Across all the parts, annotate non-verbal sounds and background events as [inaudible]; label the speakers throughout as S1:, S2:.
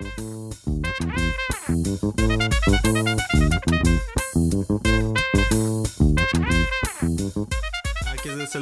S1: Thank you.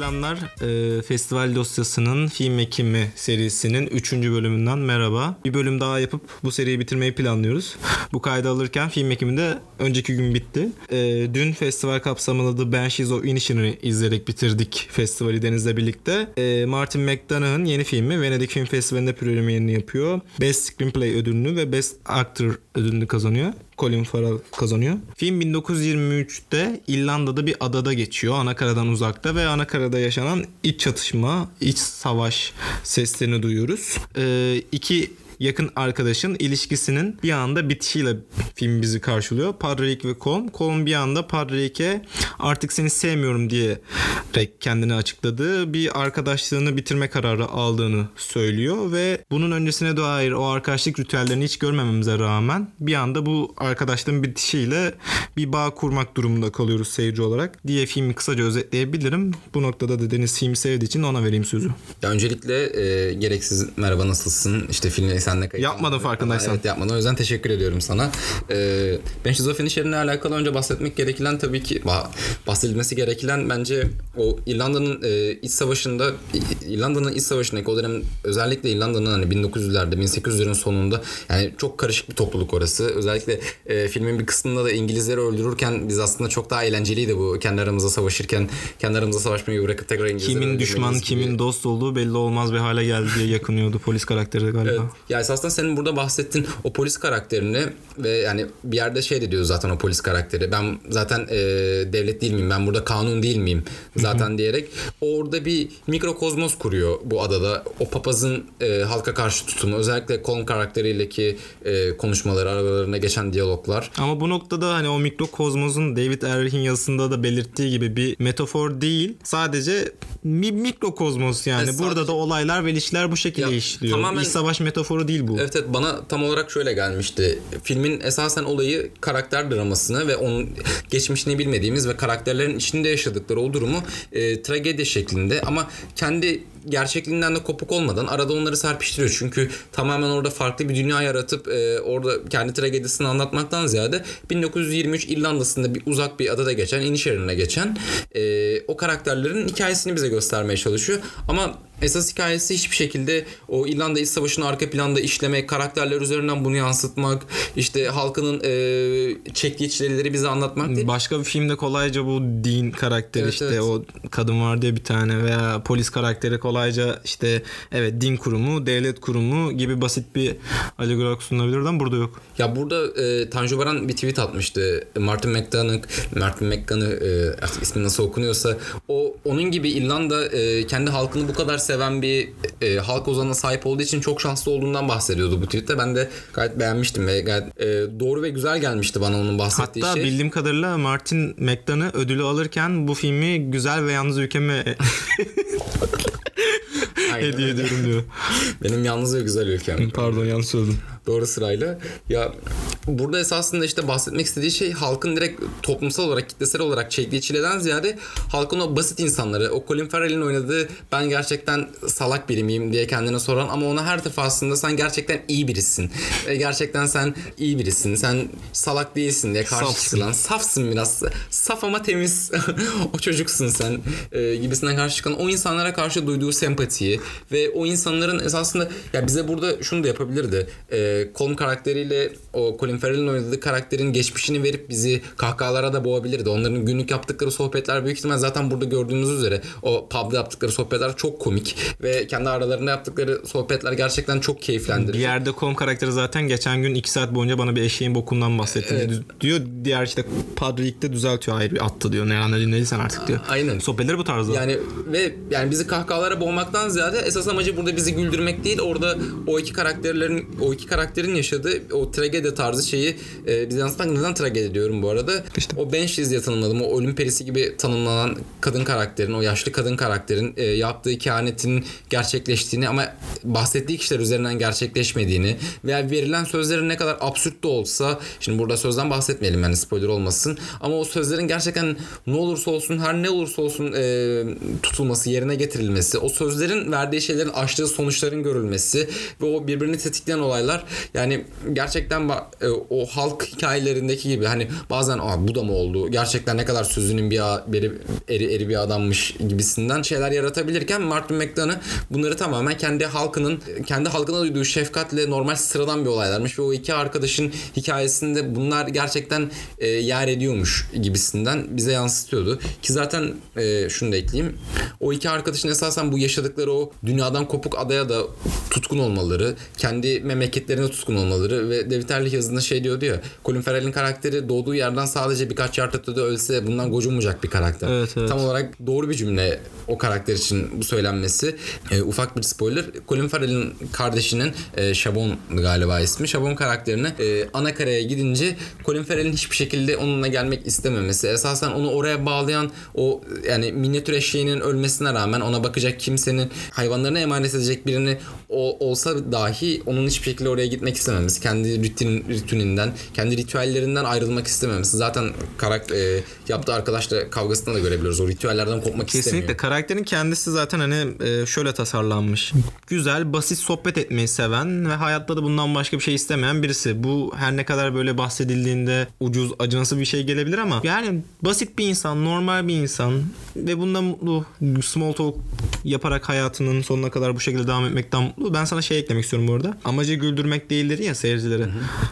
S1: Selamlar. Ee, Festival dosyasının film ekimi serisinin 3. bölümünden merhaba. Bir bölüm daha yapıp bu seriyi bitirmeyi planlıyoruz. [laughs] Bu kaydı alırken film ekimi de önceki gün bitti. Ee, dün festival kapsamında The Banshees of Inisherin'i izleyerek bitirdik festivali Deniz'le birlikte. Ee, Martin McDonagh'ın yeni filmi Venedik Film Festivali'nde premierini yapıyor. Best Screenplay ödülünü ve Best Actor ödülünü kazanıyor. Colin Farrell kazanıyor. Film 1923'te İrlanda'da bir adada geçiyor. Anakaradan uzakta ve Anakarada yaşanan iç çatışma, iç savaş seslerini duyuyoruz. Ee, iki yakın arkadaşın ilişkisinin bir anda bitişiyle film bizi karşılıyor. Padre ve Colm. Colm bir anda Padre artık seni sevmiyorum diye kendini açıkladığı bir arkadaşlığını bitirme kararı aldığını söylüyor ve bunun öncesine dair o arkadaşlık ritüellerini hiç görmememize rağmen bir anda bu arkadaşlığın bitişiyle bir bağ kurmak durumunda kalıyoruz seyirci olarak diye filmi kısaca özetleyebilirim. Bu noktada da Deniz filmi sevdiği için ona vereyim sözü.
S2: Ya öncelikle e, gereksiz merhaba nasılsın işte filmi sen de
S1: kayıt Yapmadım farkındaysan.
S2: Evet yapmadım o yüzden teşekkür ediyorum sana. Ee, ben şizofreni şehrine alakalı önce bahsetmek gereken tabii ki bahsedilmesi gereken bence o İrlanda'nın e, iç savaşında İrlanda'nın iç savaşındaki o dönem özellikle İrlanda'nın hani 1900'lerde 1800'lerin sonunda yani çok karışık bir topluluk orası. Özellikle e, filmin bir kısmında da İngilizleri öldürürken biz aslında çok daha eğlenceliydi bu kendi aramızda savaşırken kendi aramızda savaşmayı bırakıp tekrar İngilizleri
S1: Kimin düşman gibi. kimin dost olduğu belli olmaz bir hale geldi diye yakınıyordu polis karakteri galiba. Evet.
S2: Ya esasında senin burada bahsettiğin o polis karakterini ve yani bir yerde şey de diyor zaten o polis karakteri. Ben zaten e, devlet değil miyim? Ben burada kanun değil miyim? Zaten diyerek orada bir mikrokozmos kuruyor bu adada. O papazın e, halka karşı tutumu özellikle Colin karakteriyle ki e, konuşmaları aralarında geçen diyaloglar.
S1: Ama bu noktada hani o mikrokozmosun David Errich'in yazısında da belirttiği gibi bir metafor değil. Sadece bir mikrokozmos yani. E, Burada da olaylar ve ilişkiler bu şekilde ya, işliyor. Tamamen, İç savaş metaforu değil bu.
S2: Evet evet bana tam olarak şöyle gelmişti. Filmin esasen olayı karakter dramasını ve onun geçmişini bilmediğimiz ve karakterlerin içinde yaşadıkları o durumu e, tragedi şeklinde ama kendi gerçekliğinden de kopuk olmadan arada onları serpiştiriyor. Çünkü tamamen orada farklı bir dünya yaratıp e, orada kendi tragedisini anlatmaktan ziyade 1923 İrlanda'sında bir uzak bir adada geçen, Inisherin'e geçen e, o karakterlerin hikayesini bize göstermeye çalışıyor. Ama esas hikayesi hiçbir şekilde o İrlanda İç Savaşı'nı arka planda işlemek, karakterler üzerinden bunu yansıtmak, işte halkının e, çektiği çileleri bize anlatmak değil.
S1: Başka bir filmde kolayca bu din karakteri evet, işte evet. o kadın var diye bir tane veya polis karakteri kolayca işte evet din kurumu, devlet kurumu gibi basit bir alegori sunulabilirdi ama burada yok.
S2: Ya burada e, Tanju Baran bir tweet atmıştı. Martin McDonagh, Martin McDonagh e, artık ismi nasıl okunuyorsa o onun gibi İrlanda e, kendi halkını bu kadar seven bir e, halk ozanına sahip olduğu için çok şanslı olduğundan bahsediyordu bu tweette. Ben de gayet beğenmiştim ve gayet e, doğru ve güzel gelmişti bana onun bahsettiği
S1: Hatta
S2: şey.
S1: Hatta bildiğim kadarıyla Martin McDonagh ödülü alırken bu filmi güzel ve yalnız ülkeme [laughs] hediye ediyorum diyor.
S2: Benim yalnız ve güzel ülkem.
S1: Pardon yanlış söyledim.
S2: Doğru sırayla. Ya burada esasında işte bahsetmek istediği şey halkın direkt toplumsal olarak kitlesel olarak çektiği çileden ziyade halkın o basit insanları o Colin Farrell'in oynadığı ben gerçekten salak biri miyim diye kendine soran ama ona her defasında sen gerçekten iyi birisin. Ve gerçekten sen iyi birisin. Sen salak değilsin diye karşı Safsın. çıkılan safsın biraz. Saf ama temiz. [laughs] o çocuksun sen e, gibisinden karşı çıkan o insanlara karşı duyduğu sempatiyi ve o insanların esasında ya bize burada şunu da yapabilirdi. E, Colm karakteriyle o Colin Farrell'in oynadığı karakterin geçmişini verip bizi kahkahalara da boğabilirdi. Onların günlük yaptıkları sohbetler büyük ihtimal zaten burada gördüğümüz üzere o pub'da yaptıkları sohbetler çok komik ve kendi aralarında yaptıkları sohbetler gerçekten çok keyiflendirici.
S1: Bir yerde Colm karakteri zaten geçen gün 2 saat boyunca bana bir eşeğin bokundan bahsetti evet. diyor. Diğer işte Padre düzeltiyor. Hayır bir attı diyor. Ne anladın artık diyor.
S2: Aynen.
S1: Sohbetleri bu tarzda.
S2: Yani ve yani bizi kahkahalara boğmaktan ziyade esas amacı burada bizi güldürmek değil. Orada o iki karakterlerin o iki karakterin yaşadığı o tragedi tarzı şeyi e, bize yansıtmak neden tragedi diyorum bu arada. İşte. O Banshees diye tanımladım. O ölüm perisi gibi tanımlanan kadın karakterin, o yaşlı kadın karakterin e, yaptığı kehanetin gerçekleştiğini ama bahsettiği kişiler üzerinden gerçekleşmediğini veya verilen sözlerin ne kadar absürt de olsa şimdi burada sözden bahsetmeyelim yani spoiler olmasın ama o sözlerin gerçekten ne olursa olsun her ne olursa olsun e, tutulması yerine getirilmesi o sözlerin verdiği şeylerin açtığı sonuçların görülmesi ve o birbirini tetikleyen olaylar yani gerçekten ba- e, o halk hikayelerindeki gibi hani bazen Aa, bu da mı oldu gerçekten ne kadar sözünün bir beri, eri, eri bir adammış gibisinden şeyler yaratabilirken Martin McDonagh bunları tamamen kendi halkının kendi halkına duyduğu şefkatle normal sıradan bir olaylarmış ve o iki arkadaşın hikayesinde bunlar gerçekten e, yer ediyormuş gibisinden bize yansıtıyordu. Ki zaten e, şunu da ekleyeyim. O iki arkadaşın esasen bu yaşadıkları o dünyadan kopuk adaya da tutkun olmaları, kendi memleketlerine tutkun olmaları ve David Ehrlich yazısında şey diyordu ya Colin Farrell'in karakteri doğduğu yerden sadece birkaç yard ötede ölse bundan gocunmayacak bir karakter.
S1: Evet, evet.
S2: Tam olarak doğru bir cümle o karakter için bu söylenmesi. E, ufak bir spoiler. Colin Farrell'in kardeşinin e, Shabon galiba ismi. Shabon karakterine e, ana kareye gidince Colin Farrell'in hiçbir şekilde onunla gelmek istememesi. Esasen onu oraya bağlayan o yani minyatür eşeğinin ölmesine rağmen ona bakacak kimsenin hayvanlarına emanet edecek birini o, olsa dahi onun hiçbir şekilde oraya gitmek istememesi. Kendi rutin, ritüninden, kendi ritüellerinden ayrılmak istememesi. Zaten karakter e, yaptığı arkadaşla kavgasında da görebiliyoruz. O ritüellerden kopmak
S1: Kesinlikle
S2: istemiyor.
S1: karakterin kendisi zaten hani e, şöyle tasarlanmış. Güzel, basit sohbet etmeyi seven ve hayatta da bundan başka bir şey istemeyen birisi. Bu her ne kadar böyle bahsedildiğinde ucuz, acınası bir şey gelebilir ama yani basit bir insan, normal bir insan ve bundan mutlu. Small talk yaparak hayatının sonuna kadar bu şekilde devam etmekten mutlu. Ben sana şey eklemek istiyorum bu arada. Amacı güldürmek değildir ya seyircileri.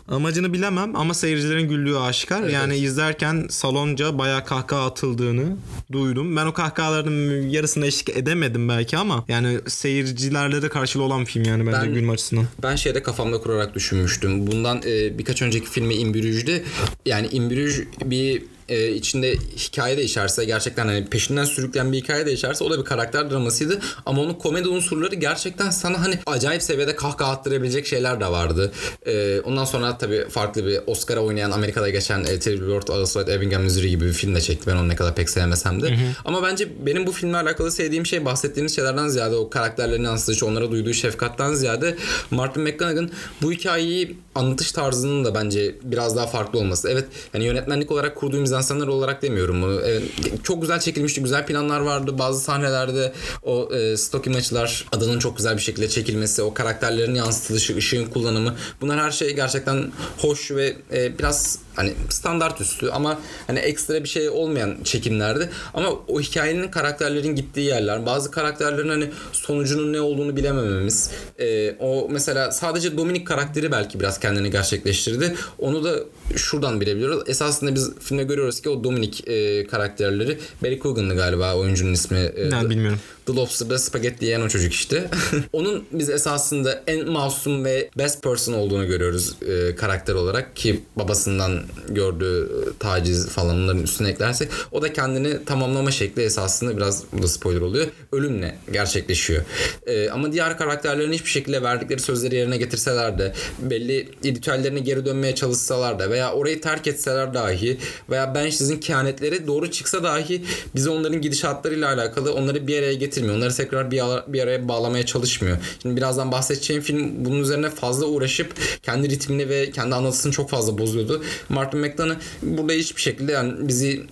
S1: Amacını bilemem ama seyircilerin güldüğü aşikar. Yani izlerken salonca bayağı kahkaha atıldığını duydum. Ben o kahkahaların yarısına eşlik edemedim belki ama yani seyircilerle de karşılığı olan bir film yani bence
S2: Ben-
S1: gülme açısından.
S2: Ben şeyde kafamda kurarak düşünmüştüm. Bundan e, birkaç önceki filmi İmbürüj'de yani İmbürüj bir e, içinde hikaye de içerse gerçekten hani peşinden sürükleyen bir hikaye de içerse o da bir karakter dramasıydı. Ama onun komedi unsurları gerçekten sana hani acayip seviyede kahkaha attırabilecek şeyler de vardı. E, ondan sonra tabii farklı bir Oscar'a oynayan Amerika'da geçen e, Three Billboards Outside Ebbing, Missouri gibi bir film de çekti. Ben onu ne kadar pek sevmesem de. Ama bence benim bu filmle alakalı sevdiğim şey bahsettiğimiz şeylerden ziyade o karakterlerin yansıtışı, onlara duyduğu şefkattan ziyade Martin McConaughey'ın bu hikayeyi anlatış tarzının da bence biraz daha farklı olması. Evet hani yönetmenlik olarak mizansenler olarak demiyorum bunu. Evet, çok güzel çekilmişti. Güzel planlar vardı. Bazı sahnelerde o e, stock image'lar adanın çok güzel bir şekilde çekilmesi, o karakterlerin yansıtılışı, ışığın kullanımı. Bunlar her şey gerçekten hoş ve e, biraz hani standart üstü ama hani ekstra bir şey olmayan çekimlerdi. Ama o hikayenin karakterlerin gittiği yerler, bazı karakterlerin hani sonucunun ne olduğunu bilemememiz. e, o mesela sadece Dominic karakteri belki biraz kendini gerçekleştirdi. Onu da şuradan bilebiliyoruz. Esasında biz filmde görüyoruz ki o Dominic e, karakterleri Barry Coogan'dı galiba oyuncunun ismi. E,
S1: Ben bilmiyorum.
S2: The Lobster'da spagetti yiyen o çocuk işte. [laughs] Onun biz esasında en masum ve best person olduğunu görüyoruz e, karakter olarak ki babasından gördüğü e, taciz falan onların üstüne eklersek o da kendini tamamlama şekli esasında biraz bu da spoiler oluyor. Ölümle gerçekleşiyor. E, ama diğer karakterlerin hiçbir şekilde verdikleri sözleri yerine getirseler de belli ritüellerine geri dönmeye çalışsalar da veya orayı terk etseler dahi veya ben sizin kehanetleri doğru çıksa dahi bize onların gidişatlarıyla alakalı onları bir araya getirmiyor. Onları tekrar bir, ara- bir araya bağlamaya çalışmıyor. Şimdi birazdan bahsedeceğim film bunun üzerine fazla uğraşıp kendi ritmini ve kendi anlatısını çok fazla bozuyordu. Martin McDonagh burada hiçbir şekilde yani bizi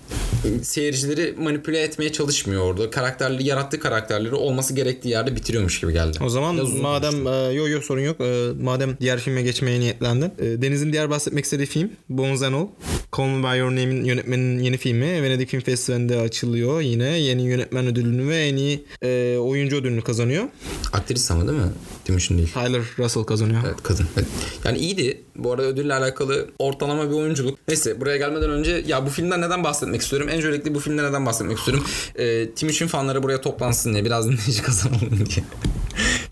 S2: seyircileri manipüle etmeye çalışmıyor orada. Karakterleri, yarattığı karakterleri olması gerektiği yerde bitiriyormuş gibi geldi.
S1: O zaman
S2: Biraz
S1: madem e, yok yok sorun yok. E, madem diğer filme geçmeye niyetlendin. E, Deniz'in diğer bahsetmek istediği film Bones and All. Call Me By Your Name'in yönetmeninin yeni filmi. Venedik Film Festivali'nde açılıyor. Yine yeni yönetmen ödülünü ve en iyi e, oyuncu ödülünü kazanıyor.
S2: Aktris ama değil mi? Timuçin değil.
S1: Tyler Russell kazanıyor.
S2: Evet kadın. Evet. Yani iyiydi. Bu arada ödülle alakalı ortalama bir oyunculuk. Neyse buraya gelmeden önce ya bu filmden neden bahsetmek istiyorum? En öncelikle bu filmden neden bahsetmek istiyorum? Ee, Timuçin fanları buraya toplansın diye. Biraz [laughs] dinleyici kazanalım diye.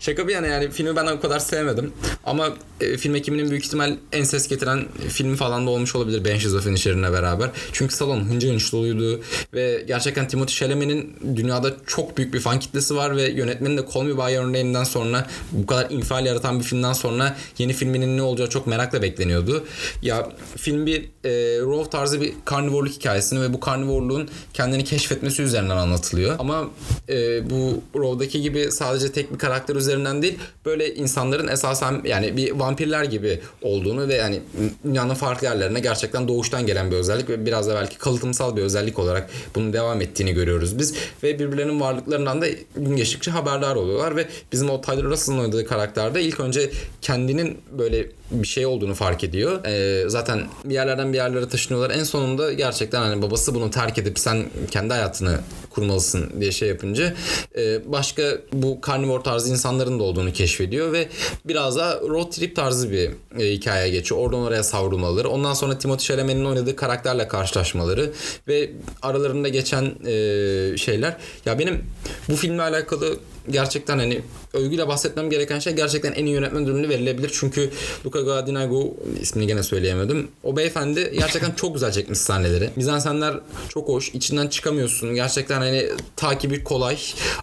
S2: Şaka bir yana yani filmi ben o kadar sevmedim. Ama e, film ekiminin büyük ihtimal en ses getiren filmi falan da olmuş olabilir Banshees of Inisherin'le beraber. Çünkü salon hınca hınç doluydu. Ve gerçekten Timothée Chalamet'in dünyada çok büyük bir fan kitlesi var ve yönetmenin de Call Me By Your Name'den sonra bu kadar infial yaratan bir filmden sonra yeni filminin ne olacağı çok merakla bekleniyordu. Ya film bir e, Raw tarzı bir karnivorluk hikayesini ve bu karnivorluğun kendini keşfetmesi üzerinden anlatılıyor. Ama e, bu Raw'daki gibi sadece tek bir karakter üzerinden üzerinden değil böyle insanların esasen yani bir vampirler gibi olduğunu ve yani dünyanın farklı yerlerine gerçekten doğuştan gelen bir özellik ve biraz da belki kalıtımsal bir özellik olarak bunun devam ettiğini görüyoruz biz. Ve birbirlerinin varlıklarından da gün geçtikçe haberdar oluyorlar ve bizim o Tyler Russell'ın oynadığı karakterde ilk önce kendinin böyle bir şey olduğunu fark ediyor. Ee, zaten bir yerlerden bir yerlere taşınıyorlar. En sonunda gerçekten hani babası bunu terk edip sen kendi hayatını kurmalısın diye şey yapınca e, başka bu karnivor tarzı insanların da olduğunu keşfediyor ve biraz da road trip tarzı bir e, hikaye geçiyor. Oradan oraya savrulmaları. Ondan sonra Timothy Chalamet'in oynadığı karakterle karşılaşmaları ve aralarında geçen e, şeyler. Ya benim bu filmle alakalı gerçekten hani övgüyle bahsetmem gereken şey gerçekten en iyi yönetmen ödülünü verilebilir. Çünkü Luca Guadagnino ismini gene söyleyemedim. O beyefendi gerçekten çok güzel çekmiş sahneleri. Mizansenler çok hoş. içinden çıkamıyorsun. Gerçekten hani takibi kolay.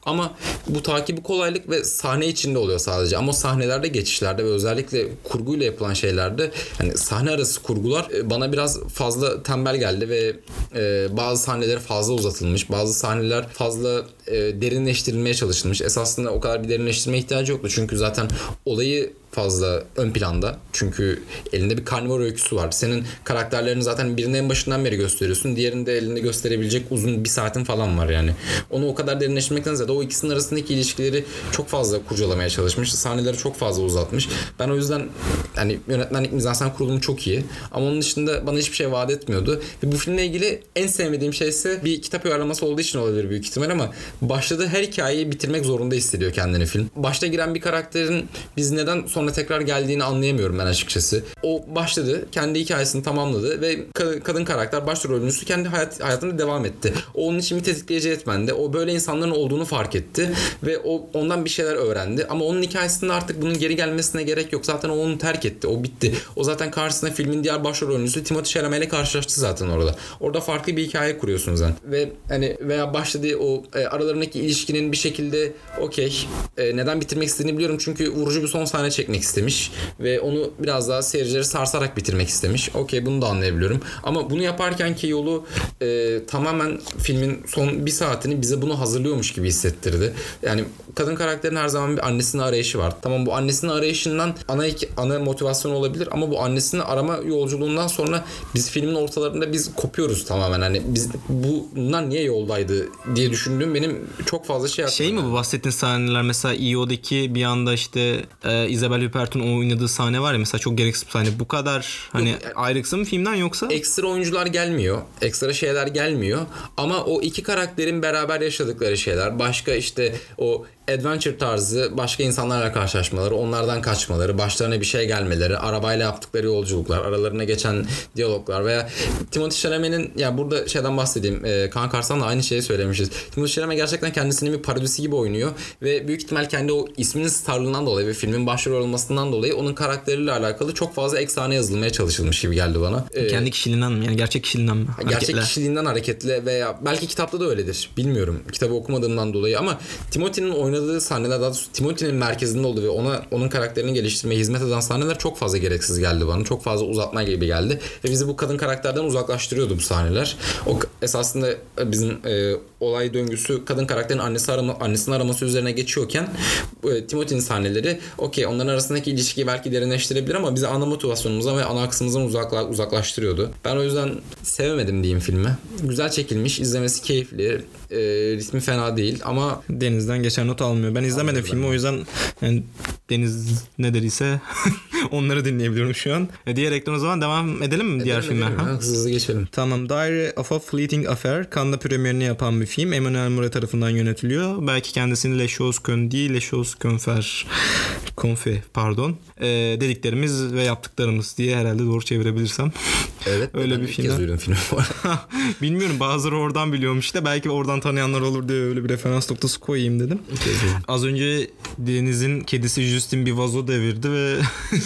S2: Ama bu takibi kolaylık ve sahne içinde oluyor sadece. Ama sahnelerde geçişlerde ve özellikle kurguyla yapılan şeylerde hani sahne arası kurgular e, bana biraz fazla tembel geldi ve e, bazı sahneler fazla uzatılmış. Bazı sahneler fazla e, derinleştirilmeye çalışılmış. Esasında o kadar bir derinleştirmeye ihtiyacı yoktu. Çünkü zaten olayı fazla ön planda. Çünkü elinde bir karnivor öyküsü var. Senin karakterlerini zaten birinin en başından beri gösteriyorsun. Diğerinde elinde gösterebilecek uzun bir saatin falan var yani. Onu o kadar derinleştirmekten ziyade o ikisinin arasındaki ilişkileri çok fazla kurcalamaya çalışmış. Sahneleri çok fazla uzatmış. Ben o yüzden hani yönetmenlik mizansen kurulumu çok iyi. Ama onun dışında bana hiçbir şey vaat etmiyordu. Ve bu filmle ilgili en sevmediğim şey ise bir kitap uyarlaması olduğu için olabilir büyük ihtimal ama başladığı her hikayeyi bitirmek zorunda hissediyor kendini film. Başta giren bir karakterin biz neden sonra tekrar geldiğini anlayamıyorum ben açıkçası. O başladı, kendi hikayesini tamamladı ve kadın karakter başrol oyuncusu kendi hayat, hayatında devam etti. O onun için bir tetikleyici etmendi. O böyle insanların olduğunu fark etti ve o ondan bir şeyler öğrendi. Ama onun hikayesinde artık bunun geri gelmesine gerek yok. Zaten onu terk etti. O bitti. O zaten karşısına filmin diğer başrol oyuncusu Timothée Chalamet ile karşılaştı zaten orada. Orada farklı bir hikaye kuruyorsun sen. Ve hani veya başladığı o e, aralarındaki ilişkinin bir şekilde okey e, neden bitirmek istediğini biliyorum. Çünkü vurucu bir son sahne çekmek istemiş ve onu biraz daha seyircileri sarsarak bitirmek istemiş. Okey bunu da anlayabiliyorum. Ama bunu yaparken ki yolu e, tamamen filmin son bir saatini bize bunu hazırlıyormuş gibi hissettirdi. Yani kadın karakterin her zaman bir annesinin arayışı var. Tamam bu annesinin arayışından ana ana motivasyon olabilir ama bu annesini arama yolculuğundan sonra biz filmin ortalarında biz kopuyoruz tamamen. Hani biz bunlar niye yoldaydı diye düşündüğüm benim çok fazla şey
S1: Şey mi bu bahsettiğin sahneler mesela EO'daki bir anda işte e, Isabel Huppert'ın oynadığı sahne var ya mesela çok gereksiz bir sahne. Bu kadar hani Yok, yani, ayrıksı mı filmden yoksa?
S2: Ekstra oyuncular gelmiyor. Ekstra şeyler gelmiyor. Ama o iki karakterin beraber yaşadıkları şeyler. Başka işte o adventure tarzı başka insanlarla karşılaşmaları, onlardan kaçmaları, başlarına bir şey gelmeleri, arabayla yaptıkları yolculuklar, aralarına geçen diyaloglar veya Timothy Chalamet'in ya burada şeyden bahsedeyim. E, Kaan Karsan'la aynı şeyi söylemişiz. Timothy Chalamet gerçekten kendisini bir parodisi gibi oynuyor ve büyük ihtimal kendi o isminin starlığından dolayı ve filmin başrol olmasından dolayı onun karakteriyle alakalı çok fazla eksane yazılmaya çalışılmış gibi geldi bana.
S1: Ee, kendi kişiliğinden mi? Yani gerçek kişiliğinden mi?
S2: Gerçek Hareketler. kişiliğinden hareketle veya belki kitapta da öyledir. Bilmiyorum. Kitabı okumadığımdan dolayı ama Timothy'nin oynadığı oynadığı sahneler daha doğrusu Timothy'nin merkezinde oldu ve ona onun karakterini geliştirmeye hizmet eden sahneler çok fazla gereksiz geldi bana. Çok fazla uzatma gibi geldi. Ve bizi bu kadın karakterden uzaklaştırıyordu bu sahneler. O esasında bizim e, olay döngüsü kadın karakterin annesi arama, annesinin araması üzerine geçiyorken e, Timothy'nin sahneleri okey onların arasındaki ilişkiyi belki derinleştirebilir ama bizi ana motivasyonumuza ve ana aksımızdan uzakla, uzaklaştırıyordu. Ben o yüzden sevemedim diyeyim filmi. Güzel çekilmiş, izlemesi keyifli, e, ritmi fena değil ama
S1: denizden geçen not almıyor. Ben izlemedim Anladım. filmi o yüzden yani deniz ne dediyse [laughs] onları dinleyebiliyorum şu an. E, diğerekten o zaman devam edelim mi edelim, diğer filme?
S2: Hızlı geçelim.
S1: Tamam. Diary of a Fleeting Affair. Cannes'da premierini yapan bir film. Emmanuel Mouret tarafından yönetiliyor. Belki kendisini Les Choses Qu'on değil, Les Choses Qu'on Confe pardon. E, dediklerimiz ve yaptıklarımız diye herhalde doğru çevirebilirsem.
S2: Evet. Öyle bir film. film var. [laughs]
S1: Bilmiyorum bazıları oradan biliyormuş da belki oradan tanıyanlar olur diye öyle bir referans noktası koyayım dedim. Az önce Deniz'in kedisi Justin bir vazo devirdi ve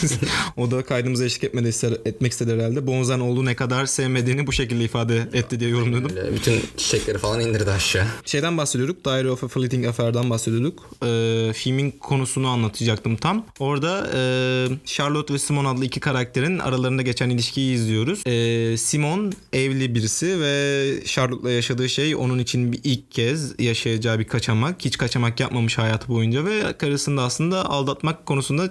S1: [laughs] o da kaydımıza eşlik etmedi, etmek istedi herhalde. Bonzan oğlu ne kadar sevmediğini bu şekilde ifade etti diye yorumladım.
S2: Öyle, bütün çiçekleri falan indirdi aşağı.
S1: Şeyden bahsediyorduk. Diary of a Fleeting Affair'dan bahsediyorduk. Ee, filmin konusunu anlatacaktım tam. Orada e, Charlotte ve Simon adlı iki karakterin aralarında geçen ilişkiyi izliyoruz. Ee, Simon evli birisi ve Charlotte'la yaşadığı şey onun için bir ilk kez yaşayacağı bir kaçamak. Hiç kaçamak yapmamış hayatı boyunca ve karısını da aslında aldatmak konusunda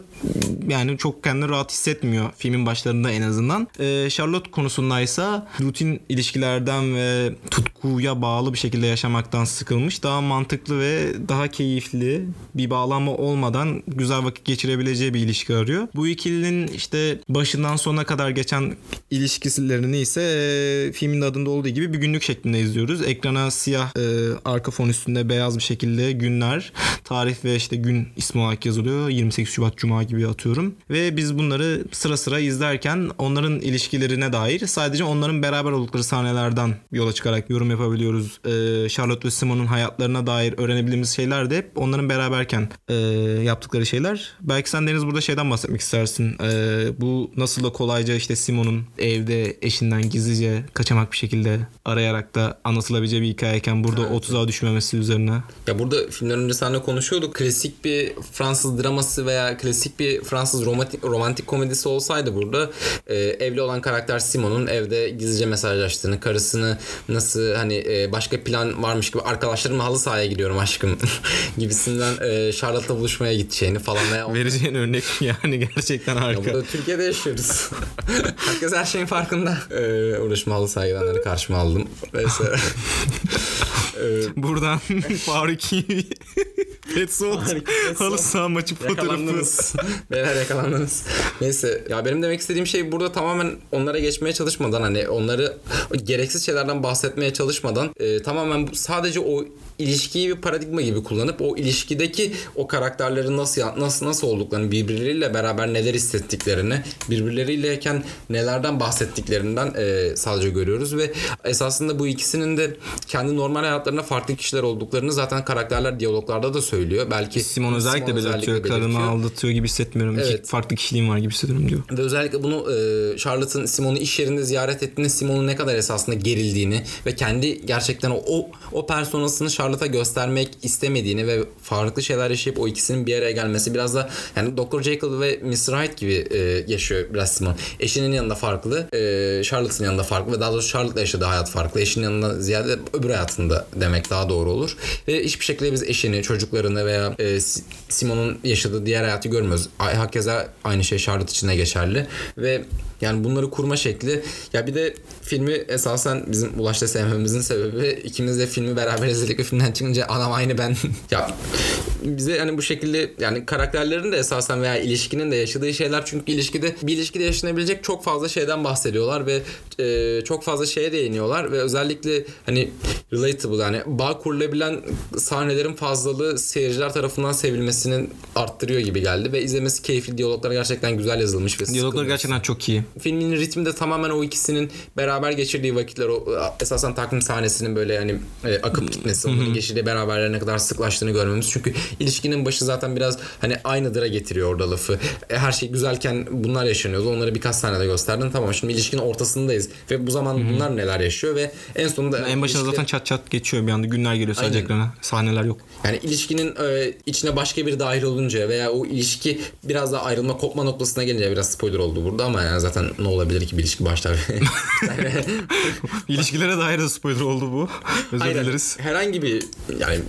S1: yani çok kendini rahat hissetmiyor filmin başlarında en azından. Ee, Charlotte konusundaysa rutin ilişkilerden ve tutkuya bağlı bir şekilde yaşamaktan sıkılmış. Daha mantıklı ve daha keyifli bir bağlanma olmadan güzel vakit geçirebileceği bir ilişki arıyor. Bu ikilinin işte başından sona kadar geçen ilişkilerini ise e, filmin adında olduğu gibi bir günlük şeklinde izliyoruz. Ekrana siyah e, arka fon üstünde beyaz bir şekilde günler, tarih ve işte gün ismi olarak yazılıyor. 28 Şubat Cuma gibi atıyorum. Ve biz bunları sıra sıra izlerken onların ilişkilerine dair sadece onların beraber oldukları sahnelerden yola çıkarak yorum yapabiliyoruz. Ee, Charlotte ve Simon'un hayatlarına dair öğrenebildiğimiz şeyler de hep onların beraberken e, yaptıkları şeyler. Belki sen Deniz burada şeyden bahsetmek istersin. Ee, bu nasıl da kolayca işte Simon'un evde eşinden gizlice kaçamak bir şekilde arayarak da anlatılabileceği bir hikayeyken burada evet. 30'a düşmemesi üzerine.
S2: Ya burada filmden önce seninle konuşuyorduk. Klasik bir Fransız draması veya klasik bir Fransız romantik, romantik komedisi olsaydı burada e, evli olan karakter Simon'un evde gizlice mesajlaştığını, karısını nasıl hani e, başka plan varmış gibi arkadaşlarımla halı sahaya gidiyorum aşkım [laughs] gibisinden e, Charlotte'la buluşmaya gideceğini falan. Veya [laughs]
S1: Vereceğin örnek [laughs] yani gerçekten harika.
S2: Ya burada Türkiye'de yaşıyoruz. Herkes her şeyin farkında. E, uğraşma halı sahaya gidenleri karşıma aldım. Neyse. [laughs]
S1: Buradan [laughs] Faruk'i Petsold halı saha maçı fotoğrafı.
S2: Yakalandınız. Beyler yakalandınız. Neyse ya benim demek istediğim şey burada tamamen onlara geçmeye çalışmadan hani onları gereksiz şeylerden bahsetmeye çalışmadan e, tamamen sadece o ilişkiyi bir paradigma gibi kullanıp o ilişkideki o karakterlerin nasıl nasıl nasıl olduklarını birbirleriyle beraber neler hissettiklerini birbirleriyleyken nelerden bahsettiklerinden e, sadece görüyoruz ve esasında bu ikisinin de kendi normal hayatlarında farklı kişiler olduklarını zaten karakterler diyaloglarda da söylüyor. Belki
S1: Simon özellikle Simon belirtiyor. Karımı aldatıyor gibi hissetmiyorum. Evet. İki farklı kişiliğim var gibi hissediyorum diyor.
S2: Ve özellikle bunu e, Charlotte'ın Simon'u iş yerinde ziyaret ettiğinde Simon'un ne kadar esasında gerildiğini ve kendi gerçekten o o, o personasını Charlotte'a göstermek istemediğini ve farklı şeyler yaşayıp o ikisinin bir araya gelmesi biraz da yani Dr. Jekyll ve Mr. Hyde gibi e, yaşıyor biraz Simon. Eşinin yanında farklı, e, Charlotte'ın yanında farklı ve daha doğrusu Charlotte'la yaşadığı hayat farklı. Eşinin yanında ziyade öbür hayatında demek daha doğru olur. Ve hiçbir şekilde biz eşini, çocuklarını veya e, Simon'un yaşadığı diğer hayatı görmüyoruz. Hakeza aynı şey Charlotte için de geçerli. Ve yani bunları kurma şekli. Ya bir de filmi esasen bizim Ulaş'ta sevmemizin sebebi ikimiz de filmi beraber izledik ve filmden çıkınca anam aynı ben. [laughs] ya bize hani bu şekilde yani karakterlerin de esasen veya ilişkinin de yaşadığı şeyler çünkü ilişkide bir ilişkide yaşanabilecek çok fazla şeyden bahsediyorlar ve e, çok fazla şeye değiniyorlar ve özellikle hani relatable yani bağ kurulabilen sahnelerin fazlalığı seyirciler tarafından sevilmesinin arttırıyor gibi geldi ve izlemesi keyifli diyaloglar gerçekten güzel yazılmış ve
S1: diyaloglar gerçekten çok iyi.
S2: Filmin ritmi de tamamen o ikisinin beraber geçirdiği vakitler o esasen takım sahnesinin böyle yani e, akıp gitmesi, onların geçirdiği beraberler ne kadar sıklaştığını görmemiz. Çünkü ilişkinin başı zaten biraz hani aynıdıra getiriyor orada lafı. E, her şey güzelken bunlar yaşanıyordu. Onları birkaç sahnede gösterdin. Tamam şimdi ilişkinin ortasındayız ve bu zaman bunlar neler yaşıyor ve en sonunda
S1: en başında ilişki... zaten çat çat geçiyor bir anda. Günler geliyor sadece ekrana. Sahneler yok.
S2: Yani ilişkinin e, içine başka bir dahil olunca veya o ilişki biraz daha ayrılma kopma noktasına gelince biraz spoiler oldu burada ama yani zaten ne olabilir ki bir ilişki başlar. [laughs] [laughs]
S1: İlişkilere dair de spoiler oldu bu. Özür Aynen. dileriz.
S2: Herhangi bir yani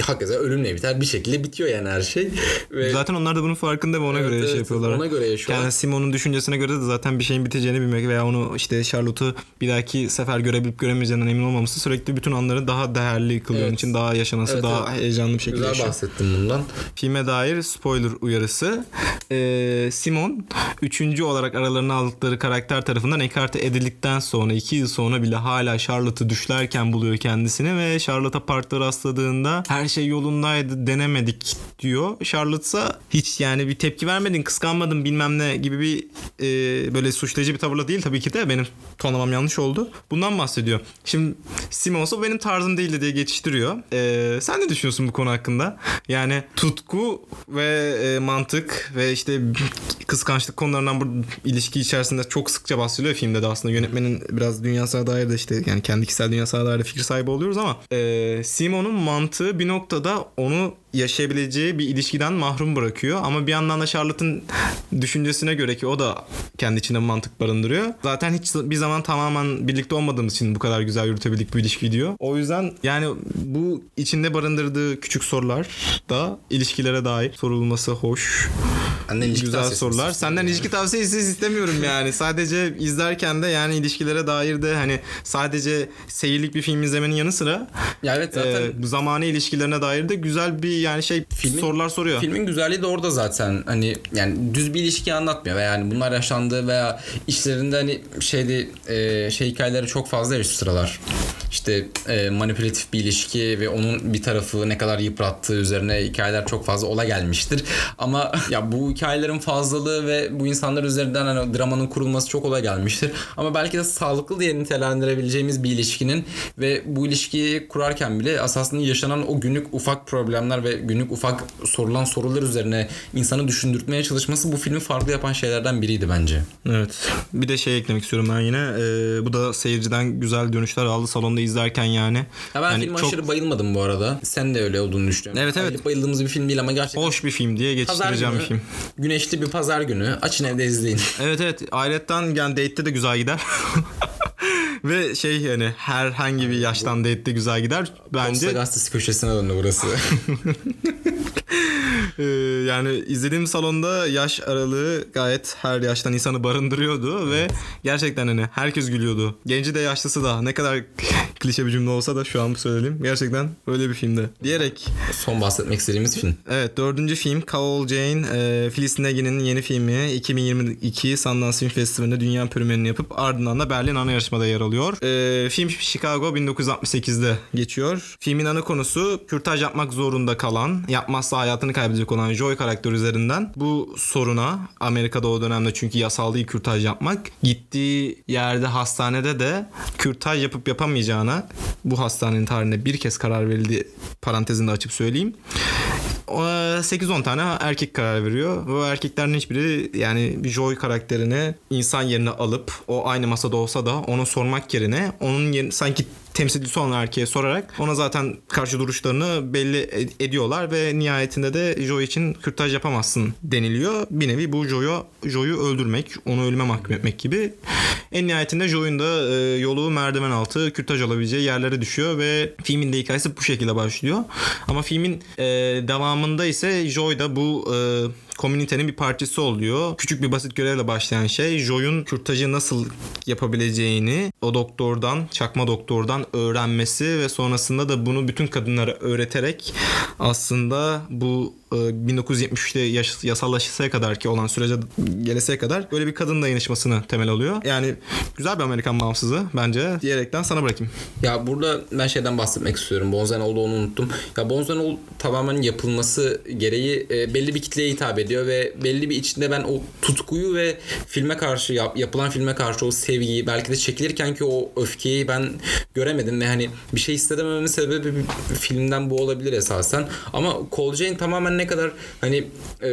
S2: hakikaten ölümle biter. Bir şekilde bitiyor yani her şey.
S1: Ve... Zaten onlar da bunun farkında ve ona evet, göre evet, şey yapıyorlar.
S2: Ona göre yaşıyorlar.
S1: Yani Simon'un düşüncesine göre de zaten bir şeyin biteceğini bilmek veya onu işte Charlotte'u bir dahaki sefer görebilip göremeyeceğinden emin olmaması sürekli bütün anları daha değerli kılıyor. Evet. için daha yaşanası, evet, daha evet. heyecanlı bir şekilde
S2: Güzel
S1: yaşıyor.
S2: bahsettim bundan.
S1: Filme dair spoiler uyarısı. Ee, Simon üçüncü olarak aralarına aldıkları karakter tarafından ekarte edildikten sonra iki yıl sonra bile hala Charlotte'ı düşlerken buluyor kendisini ve Charlotte'a parkta rastladığında her şey yolundaydı denemedik diyor. Charlotte ise hiç yani bir tepki vermedin kıskanmadın bilmem ne gibi bir e, böyle suçlayıcı bir tavırla değil tabii ki de benim tonlamam yanlış oldu. Bundan bahsediyor. Şimdi Simon benim tarzım değildi diye geçiştiriyor. E, sen ne düşünüyorsun bu konu hakkında? da. Yani tutku ve e, mantık ve işte kıskançlık konularından bu ilişki içerisinde çok sıkça bahsediliyor filmde de aslında. Yönetmenin biraz dünyasına dair de işte yani kendi kişisel dünyasına dair de fikir sahibi oluyoruz ama e, Simon'un mantığı bir noktada onu yaşayabileceği bir ilişkiden mahrum bırakıyor. Ama bir yandan da Charlotte'ın düşüncesine göre ki o da kendi içinde mantık barındırıyor. Zaten hiç bir zaman tamamen birlikte olmadığımız için bu kadar güzel yürütebildik bu ilişkiyi diyor. O yüzden yani bu içinde barındırdığı küçük sorular da ilişkilere dair sorulması hoş.
S2: İlişki
S1: güzel sorular. Senden ilişki tavsiyesi istemiyorum yani. Sadece izlerken de yani ilişkilere dair de hani sadece seyirlik bir film izlemenin yanı sıra
S2: Ya evet zaten
S1: e, bu zamani ilişkilerine dair de güzel bir yani şey
S2: Filmin-
S1: sorular soruyor.
S2: Filmin güzelliği de orada zaten. Hani yani düz bir ilişki anlatmıyor veya yani bunlar yaşandı veya işlerinde hani şeyde e, şey hikayeleri çok fazla ya şu sıralar. İşte e, manipülatif bir ilişki ve onun bir tarafı ne kadar yıprattığı üzerine hikayeler çok fazla ola gelmiştir. Ama [laughs] ya bu hikayelerin fazlalığı ve bu insanlar üzerinden hani dramanın kurulması çok olay gelmiştir. Ama belki de sağlıklı diye nitelendirebileceğimiz bir ilişkinin ve bu ilişkiyi kurarken bile esasında yaşanan o günlük ufak problemler ve günlük ufak sorulan sorular üzerine insanı düşündürtmeye çalışması bu filmi farklı yapan şeylerden biriydi bence.
S1: Evet. Bir de şey eklemek istiyorum ben yine. Ee, bu da seyirciden güzel dönüşler aldı salonda izlerken yani.
S2: Ya ben
S1: Yani
S2: filme
S1: çok
S2: aşırı bayılmadım bu arada. Sen de öyle olduğunu düşünüyorum.
S1: Evet, evet.
S2: Bayılıp bayıldığımız bir film değil ama gerçekten
S1: hoş bir film diye
S2: pazar
S1: geçiştireceğim
S2: günü,
S1: bir film.
S2: güneşli bir pazar günü açın evde izleyin. [laughs]
S1: Evet evet. Ayrıca yani date'te de güzel gider. [laughs] Ve şey yani herhangi bir yaştan date'te güzel gider.
S2: Posta
S1: Bence
S2: gazetesi köşesine döndü burası. [laughs]
S1: Ee, yani izlediğim salonda yaş aralığı gayet her yaştan insanı barındırıyordu ve gerçekten hani herkes gülüyordu. Genci de yaşlısı da ne kadar klişe bir cümle olsa da şu an söyleyeyim. Gerçekten öyle bir filmdi. Diyerek
S2: Son bahsetmek istediğimiz film.
S1: Evet dördüncü film Call Jane e, Phyllis Nagy'nin yeni filmi 2022 Sundance Film Festivali'nde dünya premierini yapıp ardından da Berlin ana yarışmada yer alıyor. E, film Chicago 1968'de geçiyor. Filmin ana konusu kürtaj yapmak zorunda kalan, yapmazsa hayatını kaybedecek olan Joy karakteri üzerinden bu soruna Amerika'da o dönemde çünkü yasal değil kürtaj yapmak. Gittiği yerde hastanede de kürtaj yapıp yapamayacağına bu hastanenin tarihinde bir kez karar verildi parantezinde açıp söyleyeyim. O, 8-10 tane erkek karar veriyor. Ve o erkeklerin hiçbiri yani Joy karakterini insan yerine alıp o aynı masada olsa da onu sormak yerine onun yerine sanki temsilcisi olan erkeğe sorarak ona zaten karşı duruşlarını belli ed- ediyorlar ve nihayetinde de Joy için kürtaj yapamazsın deniliyor. Bir nevi bu Joy'u Joy'u öldürmek, onu ölüme mahkum etmek gibi. En nihayetinde Joy'un da e, yolu merdiven altı kürtaj olabileceği yerlere düşüyor ve filmin de hikayesi bu şekilde başlıyor. Ama filmin e, devamında ise Joy da bu e, komünitenin bir parçası oluyor. Küçük bir basit görevle başlayan şey Joy'un kürtajı nasıl yapabileceğini o doktordan, çakma doktordan öğrenmesi ve sonrasında da bunu bütün kadınlara öğreterek aslında bu e, 1973'te yaş- yasallaşısaya kadar ki olan sürece geleseye kadar böyle bir kadın dayanışmasını temel alıyor. Yani güzel bir Amerikan bağımsızı bence diyerekten sana bırakayım.
S2: Ya burada ben şeyden bahsetmek istiyorum. Bonzanoğlu onu unuttum. Ya Bonzanoğlu tamamen yapılması gereği e, belli bir kitleye hitap ediyor ve belli bir içinde ben o tutkuyu ve filme karşı yap, yapılan filme karşı o sevgiyi belki de çekilirken ki o öfkeyi ben göremedim ve hani bir şey hissedemememin sebebi bir filmden bu olabilir esasen. Ama Cole Jane tamamen ne kadar hani e,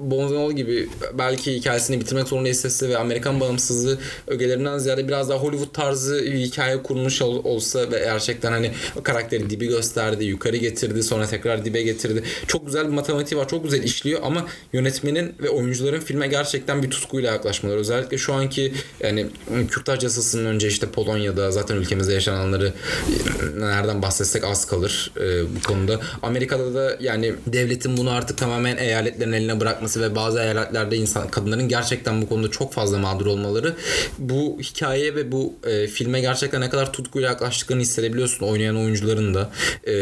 S2: Bonzanoğlu gibi belki hikayesini bitirmek zorunda hissetse ve Amerikan bağımsızlığı ögelerinden ziyade biraz daha Hollywood tarzı bir hikaye kurmuş ol- olsa ve gerçekten hani karakteri dibi gösterdi, yukarı getirdi, sonra tekrar dibe getirdi. Çok güzel bir matematiği var, çok güzel işliyor ama yönetmenin ve oyuncuların filme gerçekten bir tutkuyla yaklaşmaları. Özellikle şu anki yani kürtaj yasasının önce işte Polonya'da zaten ülkemizde yaşananları e, nereden bahsetsek az kalır e, bu konuda. Amerika'da da yani devletin bunu artık tamamen eyaletlerin eline bırakması ve bazı eyaletlerde insan kadınların gerçekten bu konuda çok fazla mağdur olmaları bu hikayeye ve bu e, filme gerçekten ne kadar tutkuyla yaklaştıklarını hissedebiliyorsun oynayan oyuncuların da e,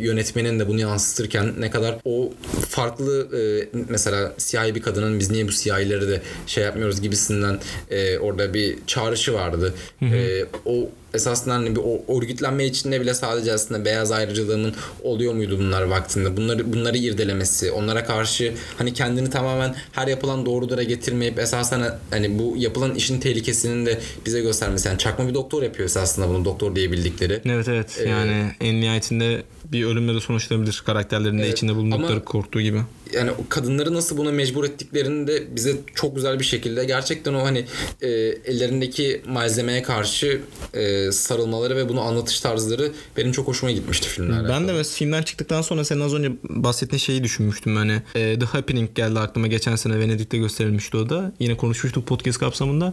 S2: yönetmenin de bunu yansıtırken ne kadar o farklı e, mesela siyahi bir kadının biz niye bu siyahileri de şey yapmıyoruz gibisinden e, orada bir çağrışı vardı. E, o esasında hani bir o örgütlenme içinde bile sadece aslında beyaz ayrıcılığının oluyor muydu bunlar vaktinde? Bunları bunları irdelemesi, onlara karşı hani kendini tamamen her yapılan doğrudura getirmeyip esasen hani bu yapılan işin tehlikesinin de bize göstermesi. Yani çakma bir doktor yapıyor esasında bunu doktor diyebildikleri.
S1: Evet evet yani en nihayetinde bir ölümle de sonuçlanabilir karakterlerin de
S2: Evet,
S1: içinde bulundukları
S2: ama-
S1: korktuğu gibi.
S2: Yani kadınları nasıl buna mecbur ettiklerini de bize çok güzel bir şekilde gerçekten o hani e, ellerindeki malzemeye karşı e, sarılmaları ve bunu anlatış tarzları benim çok hoşuma gitmişti filmlerle.
S1: Ben de mesela filmden çıktıktan sonra senin az önce bahsettiğin şeyi düşünmüştüm. Hani e, The Happening geldi aklıma. Geçen sene Venedik'te gösterilmişti o da. Yine konuşmuştuk podcast kapsamında.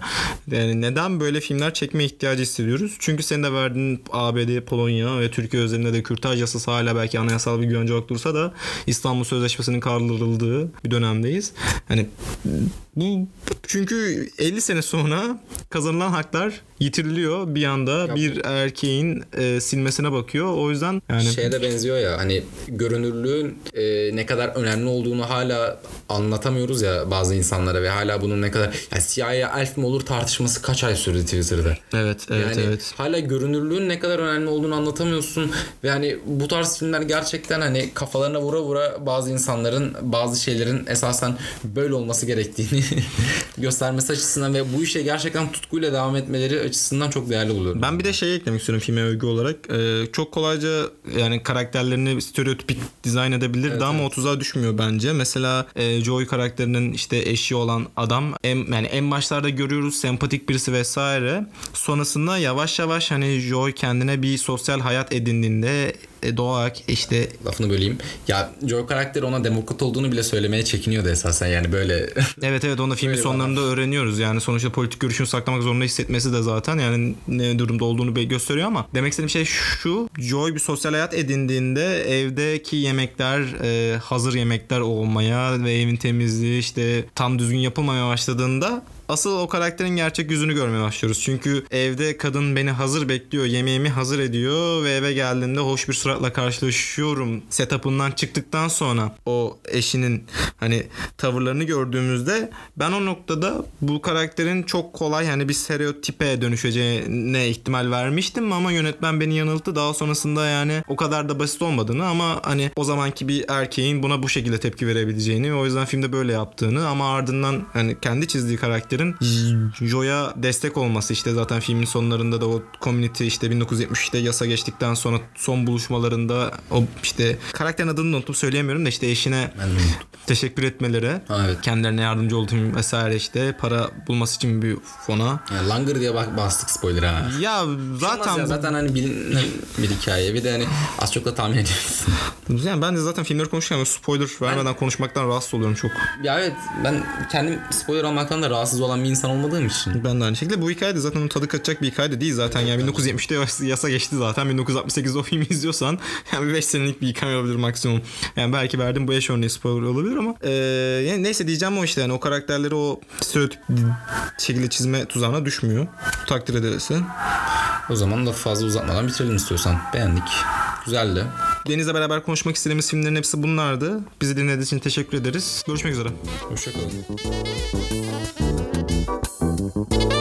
S1: Yani neden böyle filmler çekme ihtiyacı hissediyoruz? Çünkü senin de verdiğin ABD, Polonya ve Türkiye özelinde de kürtaj yasası hala belki anayasal bir güvence dursa da İstanbul Sözleşmesi'nin kaldırıldığı bir dönemdeyiz. Hani çünkü 50 sene sonra kazanılan haklar yitiriliyor bir anda bir erkeğin e, silmesine bakıyor. O yüzden yani
S2: şeye de benziyor ya hani görünürlüğün e, ne kadar önemli olduğunu hala anlatamıyoruz ya bazı insanlara ve hala bunun ne kadar yani CIA elf mi olur tartışması kaç ay sürdü Twitter'da.
S1: Evet, evet,
S2: yani
S1: evet.
S2: hala görünürlüğün ne kadar önemli olduğunu anlatamıyorsun ve hani bu tarz filmler gerçekten hani kafalarına vura vura bazı insanların bazı şeylerin esasen böyle olması gerektiğini [laughs] göstermesi açısından ve bu işe gerçekten tutkuyla devam etmeleri açısından çok değerli buluyorum.
S1: Ben bir de şey eklemek istiyorum filme övgü olarak. Ee, çok kolayca yani karakterlerini stereotipik dizayn edebilirdi ama o tuzağa düşmüyor bence. Mesela e, Joy karakterinin işte eşi olan adam en, yani en başlarda görüyoruz sempatik birisi vesaire. Sonrasında yavaş yavaş hani Joy kendine bir sosyal hayat edindiğinde e, doğal işte
S2: Lafını böleyim. Ya Joe karakteri ona demokrat olduğunu bile söylemeye çekiniyordu esasen yani böyle [laughs]
S1: Evet evet onu filmin sonlarında öğreniyoruz. Yani sonuçta politik görüşünü saklamak zorunda hissetmesi de zaten yani ne durumda olduğunu gösteriyor ama demek istediğim şey şu. Joy bir sosyal hayat edindiğinde evdeki yemekler e, hazır yemekler olmaya ve evin temizliği işte tam düzgün yapılmaya başladığında Asıl o karakterin gerçek yüzünü görmeye başlıyoruz. Çünkü evde kadın beni hazır bekliyor, yemeğimi hazır ediyor ve eve geldiğinde hoş bir suratla karşılaşıyorum. Setup'ından çıktıktan sonra o eşinin hani tavırlarını gördüğümüzde ben o noktada bu karakterin çok kolay hani bir stereotipe dönüşeceğine ihtimal vermiştim ama yönetmen beni yanılttı. Daha sonrasında yani o kadar da basit olmadığını ama hani o zamanki bir erkeğin buna bu şekilde tepki verebileceğini ve o yüzden filmde böyle yaptığını ama ardından hani kendi çizdiği karakterin Joe'ya destek olması işte zaten filmin sonlarında da o community işte 1970'te yasa geçtikten sonra son buluşmalarında o işte karakterin adını unuttum söyleyemiyorum da işte eşine
S2: ben
S1: teşekkür etmeleri
S2: evet.
S1: kendilerine yardımcı olduğum vesaire işte para bulması için bir fona.
S2: Yani Langer diye bak bastık spoiler ha.
S1: Ya
S2: Zaten ya, zaten hani bilinen bir hikaye. Bir de hani az çok da tahmin ediyorsun.
S1: yani ben de zaten filmleri konuşurken spoiler vermeden konuşmaktan rahatsız oluyorum çok.
S2: ya evet ben kendim spoiler almaktan da rahatsız olan bir insan olmadığım için.
S1: Ben de aynı şekilde bu hikaye de zaten onun tadı kaçacak bir hikaye de değil zaten. Yani 1970'te yasa- geçti zaten. 1968'de o filmi izliyorsan [laughs] yani bir 5 senelik bir hikaye olabilir maksimum. Yani belki verdim bu yaş örneği spoiler olabilir ama ee, yani neyse diyeceğim o işte yani o karakterleri o stereotip şekilde çizme tuzağına düşmüyor. Takdir edilesi.
S2: O zaman da fazla uzatmadan bitirelim istiyorsan. Beğendik. Güzeldi.
S1: Deniz'le beraber konuşmak istediğimiz filmlerin hepsi bunlardı. Bizi dinlediğiniz için teşekkür ederiz. Görüşmek üzere.
S2: Hoşçakalın.
S3: Thank you.